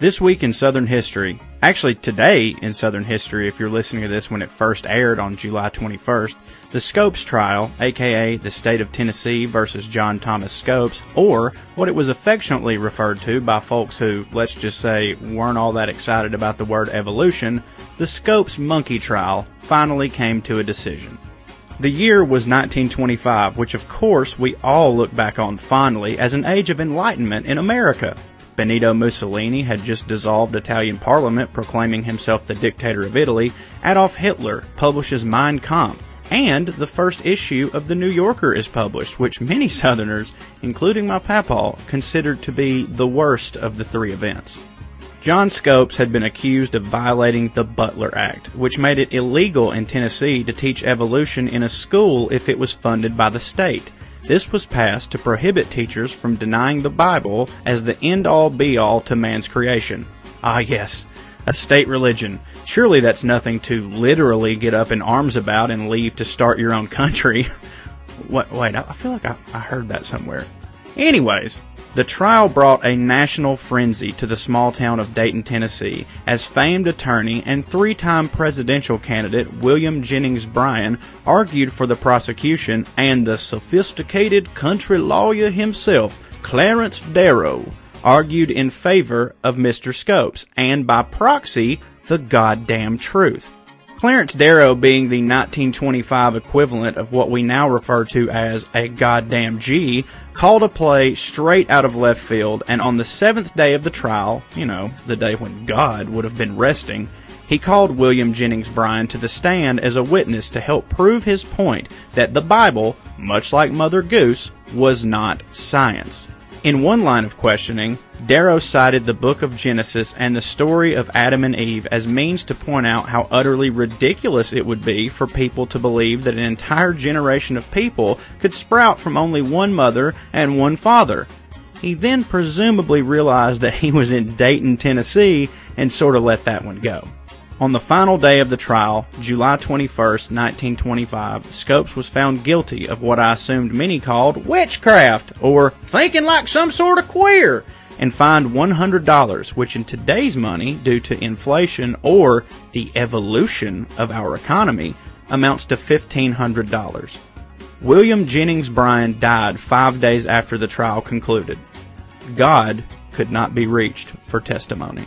This week in Southern history, actually today in Southern history, if you're listening to this when it first aired on July 21st, the Scopes trial, aka the state of Tennessee versus John Thomas Scopes, or what it was affectionately referred to by folks who, let's just say, weren't all that excited about the word evolution, the Scopes monkey trial finally came to a decision. The year was 1925, which of course we all look back on fondly as an age of enlightenment in America. Benito Mussolini had just dissolved Italian parliament, proclaiming himself the dictator of Italy. Adolf Hitler publishes Mein Kampf, and the first issue of The New Yorker is published, which many Southerners, including my papaw, considered to be the worst of the three events. John Scopes had been accused of violating the Butler Act, which made it illegal in Tennessee to teach evolution in a school if it was funded by the state. This was passed to prohibit teachers from denying the Bible as the end all be all to man's creation. Ah, yes, a state religion. Surely that's nothing to literally get up in arms about and leave to start your own country. What, wait, I feel like I, I heard that somewhere. Anyways, the trial brought a national frenzy to the small town of Dayton, Tennessee, as famed attorney and three time presidential candidate William Jennings Bryan argued for the prosecution, and the sophisticated country lawyer himself, Clarence Darrow, argued in favor of Mr. Scopes, and by proxy, the goddamn truth. Clarence Darrow being the 1925 equivalent of what we now refer to as a goddamn G, called a play straight out of left field, and on the seventh day of the trial, you know, the day when God would have been resting, he called William Jennings Bryan to the stand as a witness to help prove his point that the Bible, much like Mother Goose, was not science. In one line of questioning, Darrow cited the book of Genesis and the story of Adam and Eve as means to point out how utterly ridiculous it would be for people to believe that an entire generation of people could sprout from only one mother and one father. He then presumably realized that he was in Dayton, Tennessee, and sort of let that one go. On the final day of the trial, July 21, 1925, Scopes was found guilty of what I assumed many called witchcraft or thinking like some sort of queer and fined $100, which in today's money, due to inflation or the evolution of our economy, amounts to $1,500. William Jennings Bryan died five days after the trial concluded. God could not be reached for testimony.